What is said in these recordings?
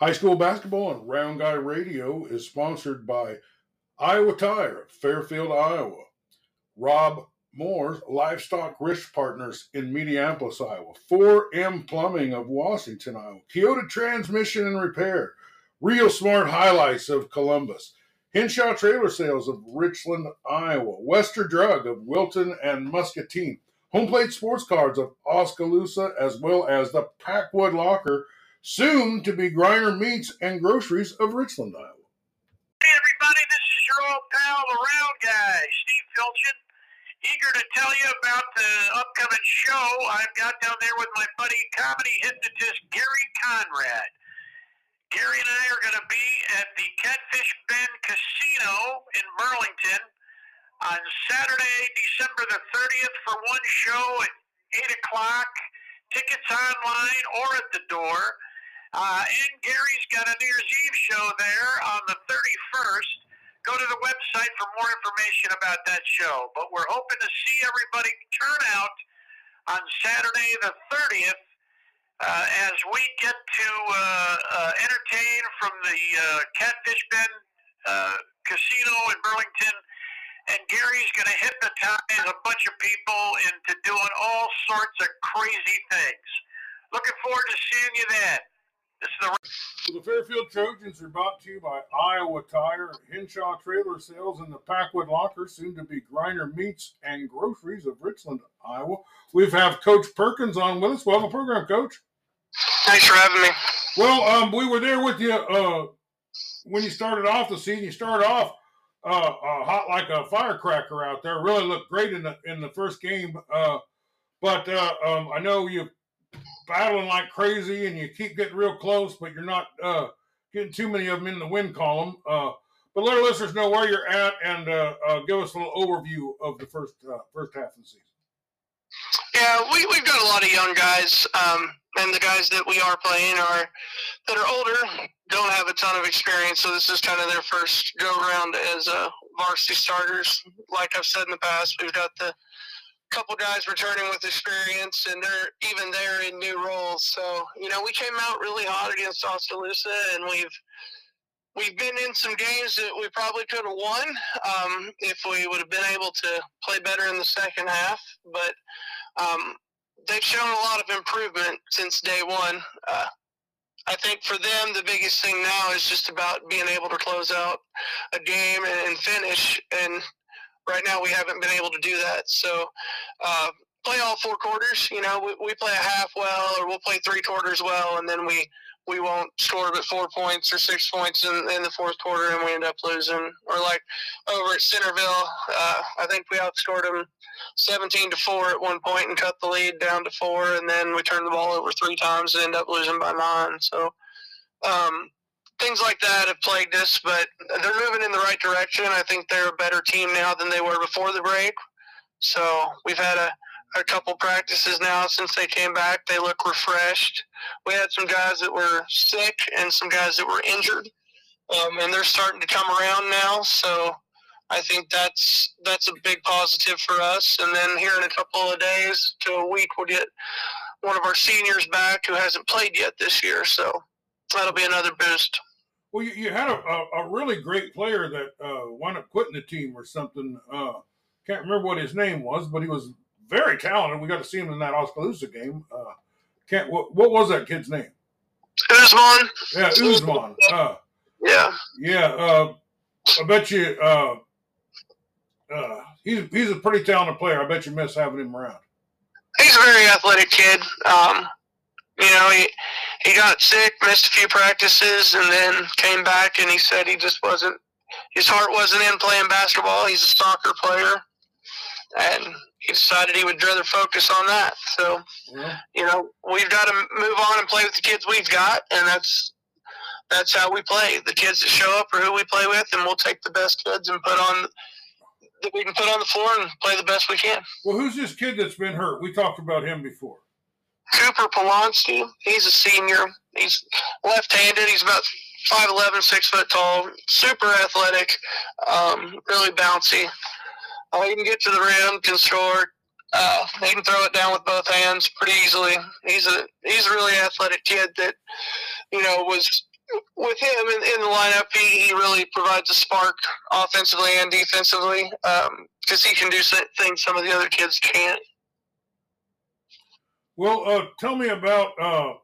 High school basketball and Round Guy Radio is sponsored by Iowa Tire of Fairfield, Iowa. Rob Moore's Livestock Risk Partners in Mediapolis, Iowa. 4M Plumbing of Washington, Iowa. Kyoto Transmission and Repair. Real Smart Highlights of Columbus. Henshaw Trailer Sales of Richland, Iowa. Wester Drug of Wilton and Muscatine. Home Plate Sports Cards of Oskaloosa, as well as the Packwood Locker, soon to be Griner Meats and Groceries of Richland, Iowa. Hey everybody, this is your old pal, the round guy, Steve Filchin. Eager to tell you about the upcoming show I've got down there with my buddy, comedy hypnotist Gary Conrad. Gary and I are going to be at the Catfish Bend Casino in Burlington on Saturday, December the 30th for one show at 8 o'clock. Tickets online or at the door. Uh, and Gary's got a New Year's Eve show there on the 31st. Go to the website for more information about that show. But we're hoping to see everybody turn out on Saturday the 30th uh, as we get to uh, uh, entertain from the uh, Catfish Bend uh, Casino in Burlington. And Gary's going to hypnotize a bunch of people into doing all sorts of crazy things. Looking forward to seeing you then. This is the. The Fairfield Trojans are brought to you by Iowa Tire, Henshaw Trailer Sales, and the Packwood Locker, soon to be Griner Meats and Groceries of Richland, Iowa. We have Coach Perkins on with us. Welcome, program, Coach. Thanks for having me. Well, um, we were there with you uh, when you started off the season. You started off uh, uh, hot like a firecracker out there. Really looked great in the in the first game. Uh, but uh, um, I know you battling like crazy and you keep getting real close, but you're not uh, getting too many of them in the win column. Uh, but let our listeners know where you're at and uh, uh, give us a little overview of the first uh, first half of the season. Yeah, we, we've got a lot of young guys, um, and the guys that we are playing are that are older, don't have a ton of experience, so this is kind of their first go around as varsity starters. Like I've said in the past, we've got the couple guys returning with experience, and they're even there in new roles. So you know, we came out really hot against Oskaloosa, and we've we've been in some games that we probably could have won um, if we would have been able to play better in the second half. But um, they've shown a lot of improvement since day one. Uh, I think for them, the biggest thing now is just about being able to close out a game and, and finish. And right now, we haven't been able to do that. So, uh, play all four quarters. You know, we, we play a half well, or we'll play three quarters well, and then we we won't score but four points or six points in, in the fourth quarter, and we end up losing. Or like over at Centerville, uh, I think we outscored them 17 to four at one point and cut the lead down to four, and then we turned the ball over three times and end up losing by nine. So um, things like that have plagued us, but they're moving in the right direction. I think they're a better team now than they were before the break. So we've had a a couple practices now since they came back. They look refreshed. We had some guys that were sick and some guys that were injured, um, and they're starting to come around now. So I think that's that's a big positive for us. And then here in a couple of days to a week, we'll get one of our seniors back who hasn't played yet this year. So that'll be another boost. Well, you, you had a, a, a, really great player that uh, wound up quitting the team or something. Uh, can't remember what his name was, but he was very talented. We got to see him in that Oskaloosa game. Uh, can't what, what was that kid's name? Usman. Yeah, Usman. Uh, yeah. Yeah. Uh, I bet you. Uh, uh, he's he's a pretty talented player. I bet you miss having him around. He's a very athletic kid. Um, you know, he he got sick, missed a few practices, and then came back, and he said he just wasn't. His heart wasn't in playing basketball. He's a soccer player, and he decided he would rather focus on that. So, yeah. you know, we've got to move on and play with the kids we've got, and that's that's how we play. The kids that show up are who we play with, and we'll take the best kids and put on that we can put on the floor and play the best we can. Well, who's this kid that's been hurt? We talked about him before. Cooper Polonsky. He's a senior. He's left-handed. He's about 5'11", 6 foot tall, super athletic, um, really bouncy. Uh, he can get to the rim, can score. Uh, he can throw it down with both hands pretty easily. He's a he's a really athletic kid that you know was with him in, in the lineup, he, he really provides a spark offensively and defensively because um, he can do things some of the other kids can't. Well, uh, tell me about uh,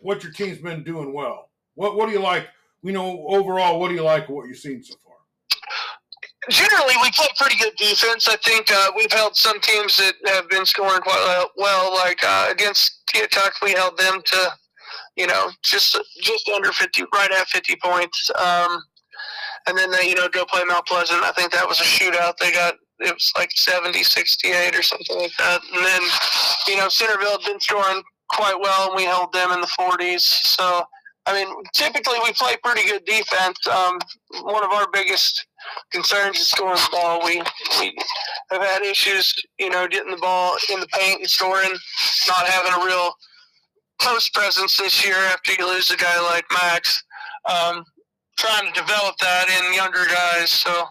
what your team's been doing well. What What do you like? You know, overall, what do you like? What you've seen so far? Generally, we play pretty good defense. I think uh, we've held some teams that have been scoring quite well. Like uh, against Keokuk, we held them to you know, just just under 50, right at 50 points. Um, and then they, you know, go play Mount Pleasant. I think that was a shootout. They got it was like 70, 68 or something like that. And then, you know, Centerville had been scoring quite well, and we held them in the 40s. So, I mean, typically we play pretty good defense. Um, one of our biggest concerns is scoring the ball. We we have had issues, you know, getting the ball in the paint and scoring, not having a real post presence this year after you lose a guy like Max. Um, trying to develop that in younger guys. So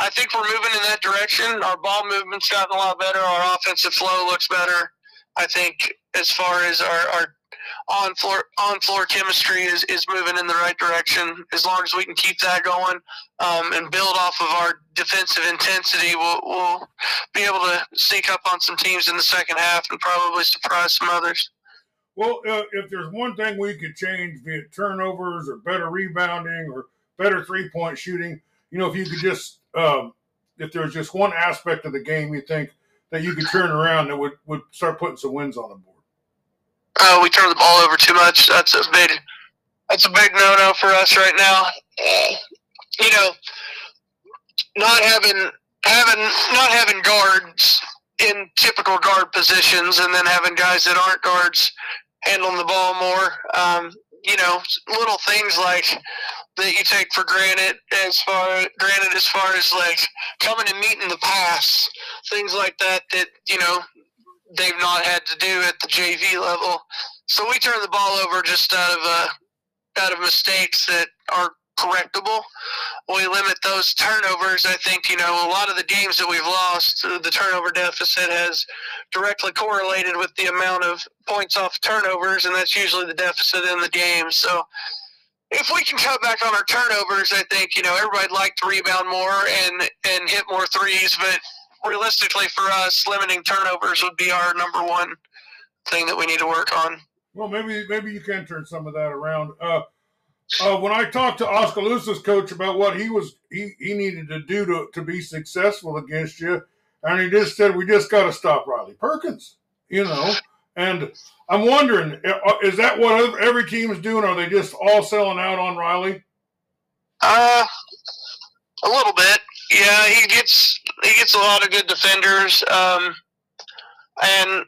I think we're moving in that direction. Our ball movement's gotten a lot better. Our offensive flow looks better. I think as far as our, our on floor on floor chemistry is, is moving in the right direction. As long as we can keep that going um, and build off of our defensive intensity, we'll, we'll be able to sneak up on some teams in the second half and probably surprise some others. Well, uh, if there's one thing we could change, be it turnovers or better rebounding or better three point shooting, you know, if you could just, um, if there's just one aspect of the game you think that you could turn around that would, would start putting some wins on the board. Oh, we turn the ball over too much. That's a big, that's a big no no for us right now. Uh, you know, not having having not having guards in typical guard positions and then having guys that aren't guards handling the ball more. Um, you know, little things like that you take for granted as far granted as far as like coming and meeting the pass, things like that that you know they've not had to do at the JV level. So we turn the ball over just out of uh, out of mistakes that are correctable. We limit those turnovers. I think, you know, a lot of the games that we've lost, uh, the turnover deficit has directly correlated with the amount of points off turnovers, and that's usually the deficit in the game. So if we can cut back on our turnovers, I think, you know, everybody'd like to rebound more and, and hit more threes, but realistically for us, limiting turnovers would be our number one thing that we need to work on. Well, maybe maybe you can turn some of that around. Uh, uh, when I talked to Oskaloosa's coach about what he was he, he needed to do to, to be successful against you, and he just said we just got to stop Riley Perkins, you know. And I'm wondering, uh, is that what every team is doing? Are they just all selling out on Riley? Uh, a little bit. Yeah, he gets he gets a lot of good defenders, um, and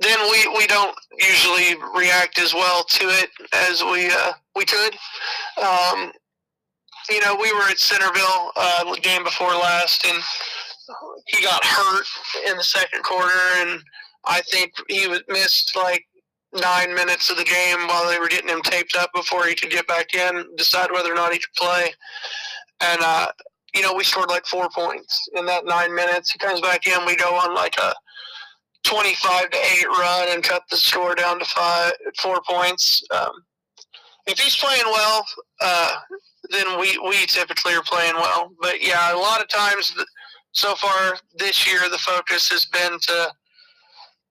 then we, we don't usually react as well to it as we uh, we could. Um, you know, we were at Centerville uh, game before last, and he got hurt in the second quarter, and I think he missed like nine minutes of the game while they were getting him taped up before he could get back in, decide whether or not he could play. And uh, you know, we scored like four points in that nine minutes. He comes back in, we go on like a 25 to 8 run and cut the score down to five, four points. Um, if he's playing well, uh, then we, we typically are playing well. But yeah, a lot of times so far this year, the focus has been to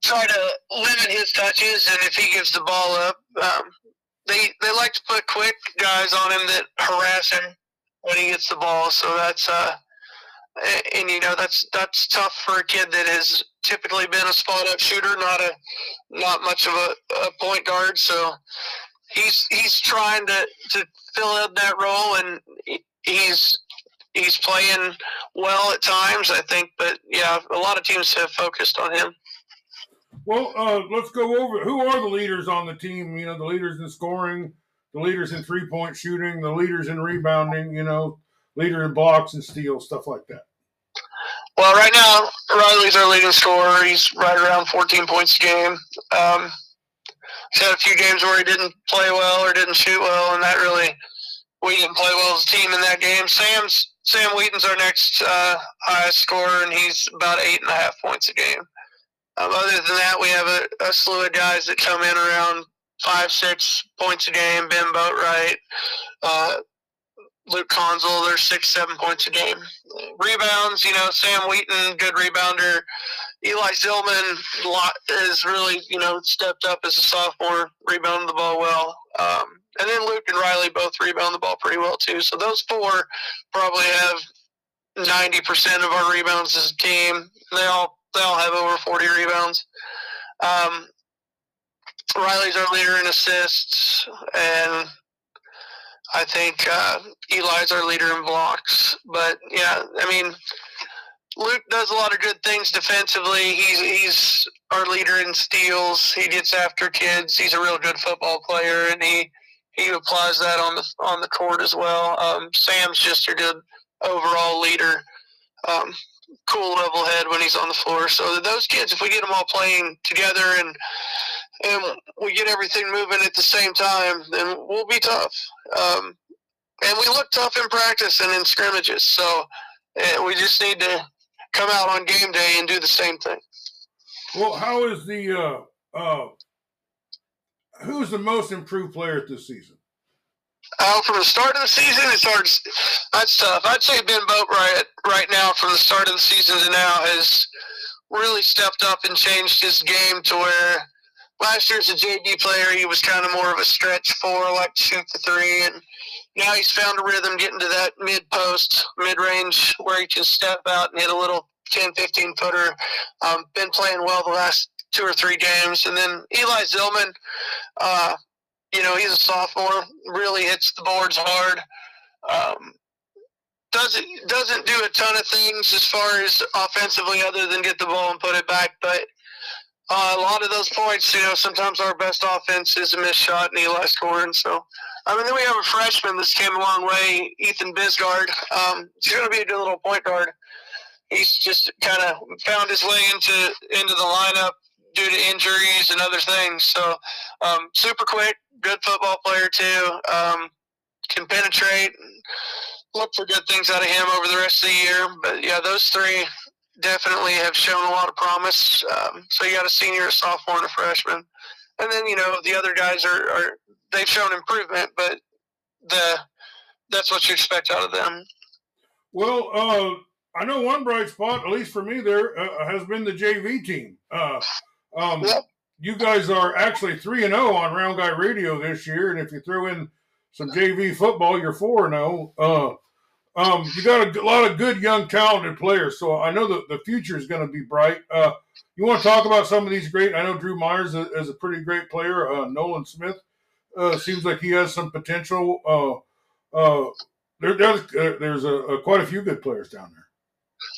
try to limit his touches, and if he gives the ball up, um, they they like to put quick guys on him that harass him when he gets the ball. So that's uh, and you know that's that's tough for a kid that has typically been a spot up shooter, not a not much of a, a point guard. So he's he's trying to to fill in that role, and he's he's playing well at times, I think. But yeah, a lot of teams have focused on him. Well, uh, let's go over who are the leaders on the team. You know, the leaders in scoring, the leaders in three point shooting, the leaders in rebounding. You know, leader in blocks and steals, stuff like that. Well, right now Riley's our leading scorer. He's right around 14 points a game. Um, he's had a few games where he didn't play well or didn't shoot well, and that really we didn't play well as a team in that game. Sam's Sam Wheaton's our next uh, highest scorer, and he's about eight and a half points a game. Um, other than that, we have a, a, slew of guys that come in around five, six points a game. Ben Boatwright, Uh, Luke Consul, they're six, seven points a game. Rebounds, you know, Sam Wheaton, good rebounder. Eli Zillman has really, you know, stepped up as a sophomore, rebounding the ball well. Um, and then Luke and Riley both rebound the ball pretty well too. So those four probably have ninety percent of our rebounds as a team. They all they all have over forty rebounds. Um, Riley's our leader in assists, and I think uh, Eli's our leader in blocks. But yeah, I mean, Luke does a lot of good things defensively. He's he's our leader in steals. He gets after kids. He's a real good football player, and he he applies that on the on the court as well. Um, Sam's just a good overall leader. Um, cool level head when he's on the floor. So those kids, if we get them all playing together and and we get everything moving at the same time, then we'll be tough. Um, and we look tough in practice and in scrimmages. So uh, we just need to come out on game day and do the same thing. Well, how is the uh, uh, who's the most improved player this season? Uh, from the start of the season, it's hard. That's tough. I'd say Ben Boatwright right now, from the start of the season to now, has really stepped up and changed his game to where last year as a JV player, he was kind of more of a stretch four, like shoot the three, and now he's found a rhythm getting to that mid post, mid range, where he can step out and hit a little 10, 15 footer. Um, been playing well the last two or three games. And then Eli Zillman, uh, you know, he's a sophomore, really hits the boards hard. Um, doesn't doesn't do a ton of things as far as offensively other than get the ball and put it back, but uh, a lot of those points, you know, sometimes our best offense is a missed shot and Eli scoring. So, I mean, then we have a freshman that's came a long way, Ethan Bisgard. Um, he's going to be a good little point guard. He's just kind of found his way into into the lineup due to injuries and other things. So, um, super quick, good football player too. Um, can penetrate. Look for good things out of him over the rest of the year. But yeah, those three definitely have shown a lot of promise. Um, so you got a senior, a sophomore, and a freshman, and then you know the other guys are, are they've shown improvement, but the that's what you expect out of them. Well, uh, I know one bright spot, at least for me, there uh, has been the JV team. Uh, um, yep. You guys are actually three and zero oh on Round Guy Radio this year, and if you throw in some JV football, you're four and zero. Oh. Uh, um, you got a lot of good, young, talented players, so I know that the future is going to be bright. Uh, you want to talk about some of these great? I know Drew Myers is a pretty great player. Uh, Nolan Smith uh, seems like he has some potential. Uh, uh, there, there's there's a, a, quite a few good players down there.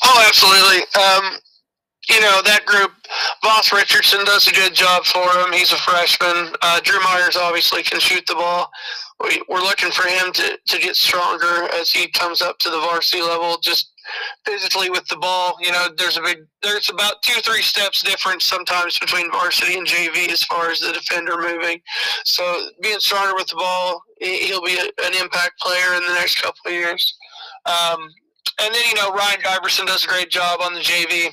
Oh, absolutely. Um, you know that group. Voss Richardson does a good job for him. He's a freshman. Drew Myers obviously can shoot the ball we, are looking for him to, to get stronger as he comes up to the varsity level, just physically with the ball. You know, there's a big, there's about two, three steps difference sometimes between varsity and JV as far as the defender moving. So being stronger with the ball, he'll be a, an impact player in the next couple of years. Um, and then, you know, Ryan Diverson does a great job on the JV.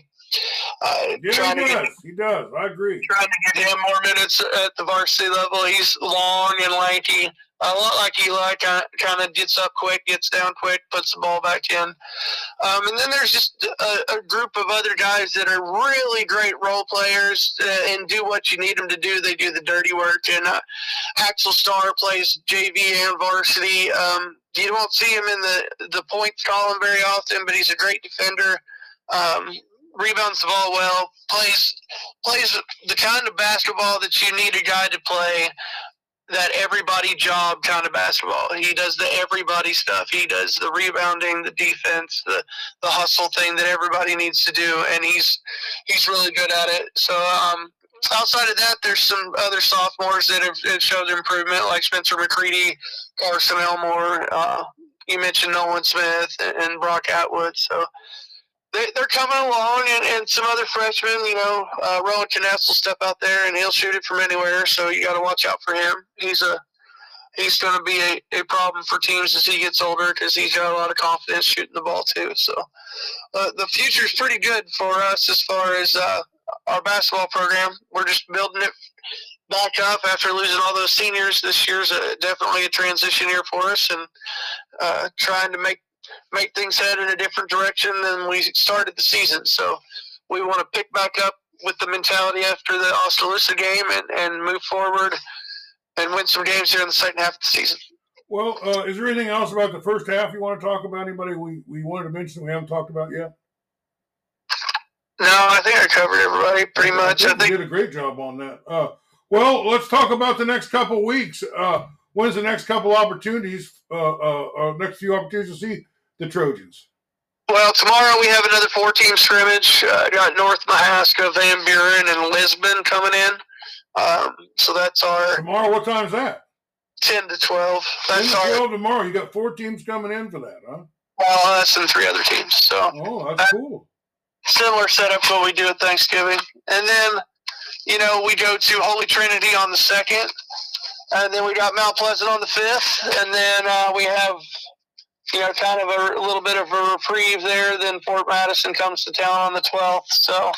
Uh, yeah, he does. Get, he does. I agree. Trying to get him more minutes at the varsity level. He's long and lanky a lot like Eli, kind of gets up quick, gets down quick, puts the ball back in. Um, and then there's just a, a, group of other guys that are really great role players uh, and do what you need them to do. They do the dirty work. And uh, Axel Starr plays JV and varsity. Um, you won't see him in the, the points column very often, but he's a great defender. Um, rebounds the ball well, plays plays the kind of basketball that you need a guy to play that everybody job kind of basketball. He does the everybody stuff. He does the rebounding, the defense, the the hustle thing that everybody needs to do, and he's he's really good at it. So um, outside of that, there's some other sophomores that have, have showed improvement, like Spencer McCready, Carson Elmore. Uh, you mentioned Nolan Smith and Brock Atwood. So they, they're coming along, and, and some other freshmen, you know, uh, Rowan Kness will step out there and he'll shoot it from anywhere. So you got to watch out for him. He's a he's going to be a, a problem for teams as he gets older because he's got a lot of confidence shooting the ball too. So uh, the future is pretty good for us as far as uh, our basketball program. We're just building it back up after losing all those seniors. This year's a, definitely a transition year for us, and uh, trying to make make things head in a different direction than we started the season. So we want to pick back up with the mentality after the Oskaloosa game and, and move forward and win some games here in the second half of the season. Well, uh, is there anything else about the first half you want to talk about? Anybody we, we wanted to mention we haven't talked about yet? No, I think I covered everybody pretty much. I think, I think you did a great job on that. Uh, well, let's talk about the next couple weeks. Uh, when's the next couple opportunities? Uh, uh, uh, next few opportunities to see the Trojans. Well, tomorrow we have another four-team scrimmage. Uh, got North Mahaska, Van Buren, and Lisbon coming in. Um, so that's our tomorrow. What time is that? Ten to twelve. That's 10 to 12 our, tomorrow. You got four teams coming in for that, huh? Well, that's and three other teams. So oh, that's that, cool. Similar setup to what we do at Thanksgiving, and then you know, we go to Holy Trinity on the second, and then we got Mount Pleasant on the fifth, and then uh, we have, you know, kind of a, little bit of a reprieve there. Then Fort Madison comes to town on the twelfth. So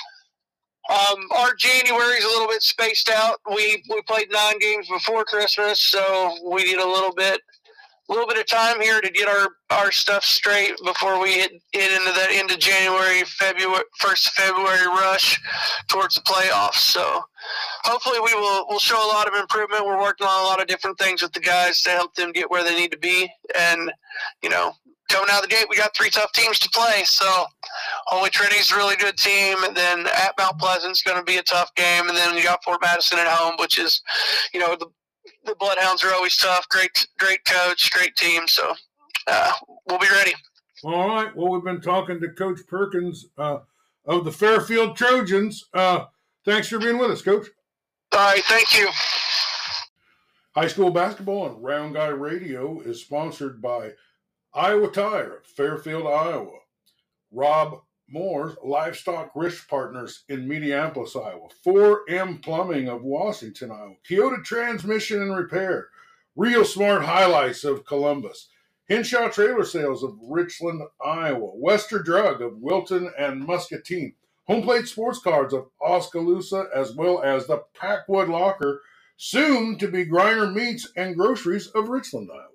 um, our January is a little bit spaced out. We we played nine games before Christmas, so we need a little bit a little bit of time here to get our, our stuff straight before we hit, hit into that end of January, February, first February rush towards the playoffs. So hopefully we will will show a lot of improvement. We're working on a lot of different things with the guys to help them get where they need to be. And you know, coming out of the gate, we got three tough teams to play. So Holy Trinity's a really good team, and then at Mount Pleasant's going to be a tough game, and then you got Fort Madison at home, which is, you know, the the Bloodhounds are always tough. Great, great coach, great team. So uh, we'll be ready. All right. Well, we've been talking to Coach Perkins uh, of the Fairfield Trojans. Uh, thanks for being with us, Coach. All right. Thank you. High school basketball on Round Guy Radio is sponsored by Iowa Tire, Fairfield, Iowa. Rob Moore's Livestock Risk Partners in Mediapolis, Iowa. 4M Plumbing of Washington, Iowa. Kyoto Transmission and Repair. Real Smart Highlights of Columbus. Henshaw Trailer Sales of Richland, Iowa. Wester Drug of Wilton and Muscatine. Home Plate Sports Cards of Oskaloosa, as well as the Packwood Locker, soon to be Griner Meats and Groceries of Richland, Iowa.